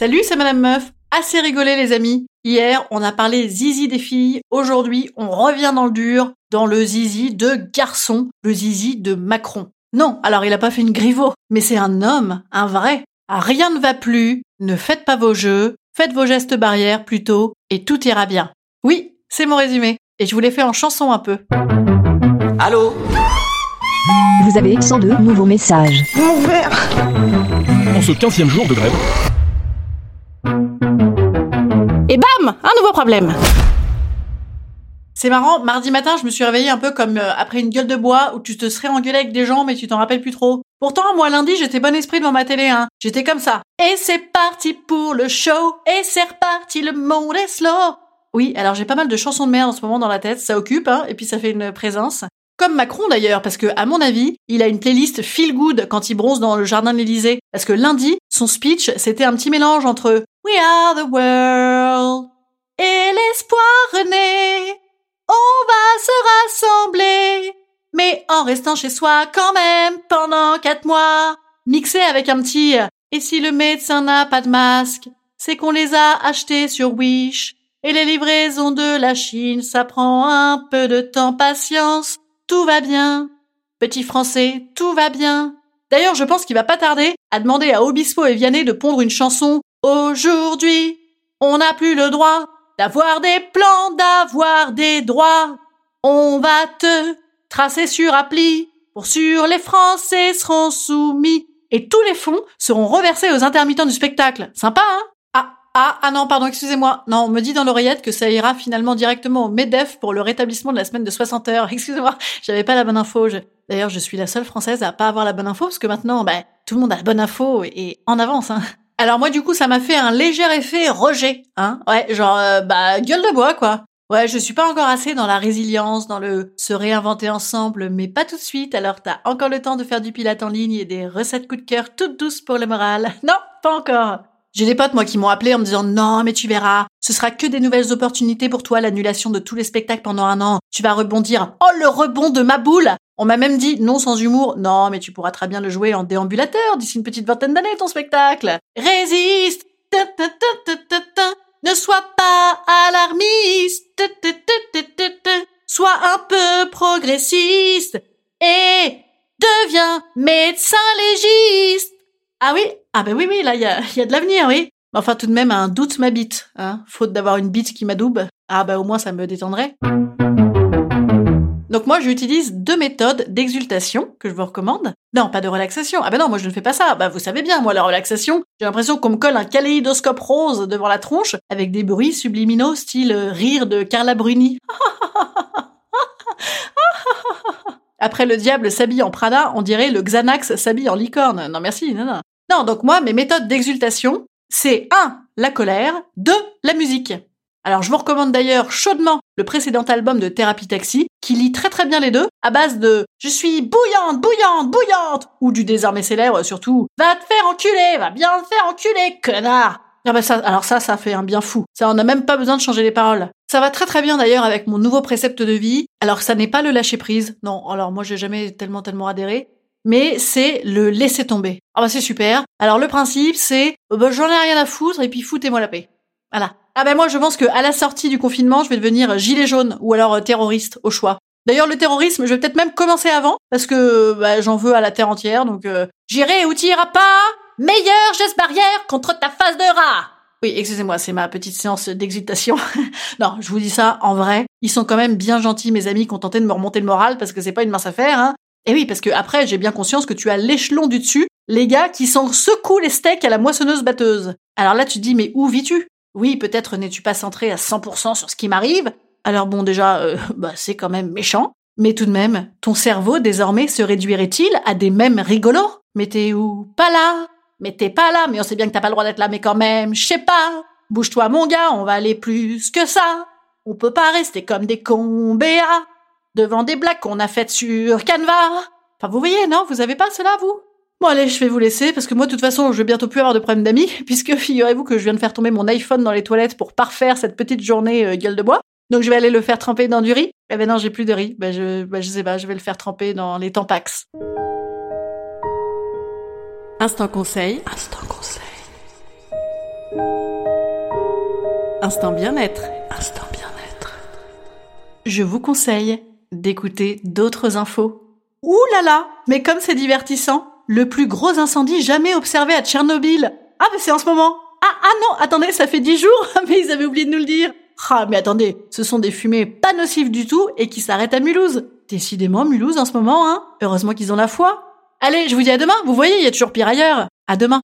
Salut, c'est Madame Meuf. Assez rigolé les amis. Hier, on a parlé zizi des filles. Aujourd'hui, on revient dans le dur, dans le zizi de garçon, le zizi de Macron. Non, alors il a pas fait une griveau, mais c'est un homme, un vrai. Ah, rien ne va plus, ne faites pas vos jeux, faites vos gestes barrières plutôt, et tout ira bien. Oui, c'est mon résumé, et je vous l'ai fait en chanson un peu. Allô Vous avez 102 nouveaux messages. En ce 15 jour de grève, nouveau problème c'est marrant, mardi matin, je me suis réveillée un peu comme euh, après une gueule de bois où tu te serais engueulé avec des gens mais tu t'en rappelles plus trop. Pourtant, moi lundi, j'étais bon esprit devant ma télé, hein. J'étais comme ça. Et c'est parti pour le show, et c'est reparti, le monde est slow. Oui, alors j'ai pas mal de chansons de merde en ce moment dans la tête, ça occupe, hein, et puis ça fait une présence. Comme Macron d'ailleurs, parce que, à mon avis, il a une playlist feel good quand il bronze dans le jardin de l'Elysée. Parce que lundi, son speech, c'était un petit mélange entre We are the world et l'espoir renaît. On va se rassembler, mais en restant chez soi quand même pendant quatre mois. Mixé avec un petit Et si le médecin n'a pas de masque, c'est qu'on les a achetés sur Wish. Et les livraisons de la Chine, ça prend un peu de temps, patience. Tout va bien. Petit français, tout va bien. D'ailleurs, je pense qu'il va pas tarder à demander à Obispo et Vianney de pondre une chanson. Aujourd'hui, on n'a plus le droit d'avoir des plans, d'avoir des droits. On va te tracer sur appli. Pour sûr, les Français seront soumis. Et tous les fonds seront reversés aux intermittents du spectacle. Sympa, hein? Ah, ah, ah non, pardon, excusez-moi. Non, on me dit dans l'oreillette que ça ira finalement directement au MEDEF pour le rétablissement de la semaine de 60 heures. Excusez-moi, j'avais pas la bonne info. D'ailleurs, je suis la seule française à pas avoir la bonne info parce que maintenant, ben, tout le monde a la bonne info et en avance, hein. Alors moi du coup ça m'a fait un léger effet rejet, hein. Ouais, genre euh, bah gueule de bois quoi. Ouais, je suis pas encore assez dans la résilience, dans le se réinventer ensemble, mais pas tout de suite. Alors t'as encore le temps de faire du pilates en ligne et des recettes coup de cœur toutes douces pour le moral. Non, pas encore. J'ai des potes moi qui m'ont appelé en me disant non mais tu verras, ce sera que des nouvelles opportunités pour toi, l'annulation de tous les spectacles pendant un an. Tu vas rebondir. Oh le rebond de ma boule on m'a même dit, non sans humour, non, mais tu pourras très bien le jouer en déambulateur d'ici une petite vingtaine d'années, ton spectacle. Résiste! Ne sois pas alarmiste. Sois un peu progressiste. Et deviens médecin légiste. Ah oui? Ah ben oui, oui, là, il y a, de l'avenir, oui. Enfin, tout de même, un doute m'habite, hein. Faute d'avoir une bite qui m'adoube. Ah ben au moins, ça me détendrait. Donc moi, j'utilise deux méthodes d'exultation que je vous recommande. Non, pas de relaxation. Ah ben non, moi je ne fais pas ça. Bah vous savez bien, moi la relaxation, j'ai l'impression qu'on me colle un kaléidoscope rose devant la tronche avec des bruits subliminaux style rire de Carla Bruni. Après le diable s'habille en Prada, on dirait le Xanax s'habille en licorne. Non merci, non non. Non, donc moi mes méthodes d'exultation, c'est 1. la colère, 2. la musique. Alors je vous recommande d'ailleurs chaudement le précédent album de Thérapie Taxi, qui lit très très bien les deux, à base de Je suis bouillante, bouillante, bouillante ou du désormais célèbre surtout Va te faire enculer, va bien te faire enculer, connard ah bah ça, alors ça, ça fait un bien fou. Ça, on n'a même pas besoin de changer les paroles. Ça va très très bien d'ailleurs avec mon nouveau précepte de vie. Alors ça n'est pas le lâcher prise. Non, alors moi j'ai jamais tellement tellement adhéré. Mais c'est le laisser tomber. Ah bah c'est super. Alors le principe c'est, oh bah, j'en ai rien à foutre et puis foutez-moi la paix. Voilà. Ah ben moi je pense que à la sortie du confinement, je vais devenir gilet jaune ou alors euh, terroriste au choix. D'ailleurs, le terrorisme, je vais peut-être même commencer avant, parce que bah, j'en veux à la terre entière, donc euh, j'irai où tu iras pas. Meilleur geste barrière contre ta face de rat. Oui, excusez-moi, c'est ma petite séance d'exultation. non, je vous dis ça en vrai. Ils sont quand même bien gentils, mes amis, tenté de me remonter le moral, parce que c'est pas une mince affaire, hein. Et oui, parce que après, j'ai bien conscience que tu as l'échelon du dessus, les gars qui s'en secouent les steaks à la moissonneuse batteuse. Alors là, tu te dis, mais où vis-tu? Oui, peut-être n'es-tu pas centré à 100% sur ce qui m'arrive. Alors bon, déjà, euh, bah, c'est quand même méchant. Mais tout de même, ton cerveau désormais se réduirait-il à des mêmes rigolos? Mais t'es où? Pas là Mais t'es pas là, mais on sait bien que t'as pas le droit d'être là, mais quand même, je sais pas. Bouge-toi mon gars, on va aller plus que ça. On peut pas rester comme des cons béats devant des blagues qu'on a faites sur Canva. Enfin, vous voyez, non? Vous avez pas cela, vous? Bon, allez, je vais vous laisser, parce que moi, de toute façon, je vais bientôt plus avoir de problème d'amis, puisque figurez-vous que je viens de faire tomber mon iPhone dans les toilettes pour parfaire cette petite journée euh, gueule de bois. Donc, je vais aller le faire tremper dans du riz. Eh ben non, j'ai plus de riz. Ben, je, ben, je sais pas, je vais le faire tremper dans les Tampax. Instant conseil. Instant conseil. Instant bien-être. Instant bien-être. Je vous conseille d'écouter d'autres infos. Ouh là là Mais comme c'est divertissant Le plus gros incendie jamais observé à Tchernobyl. Ah mais c'est en ce moment. Ah ah non Attendez, ça fait dix jours Mais ils avaient oublié de nous le dire. Ah mais attendez, ce sont des fumées pas nocives du tout et qui s'arrêtent à Mulhouse. Décidément Mulhouse en ce moment, hein. Heureusement qu'ils ont la foi. Allez, je vous dis à demain. Vous voyez, il y a toujours pire ailleurs. À demain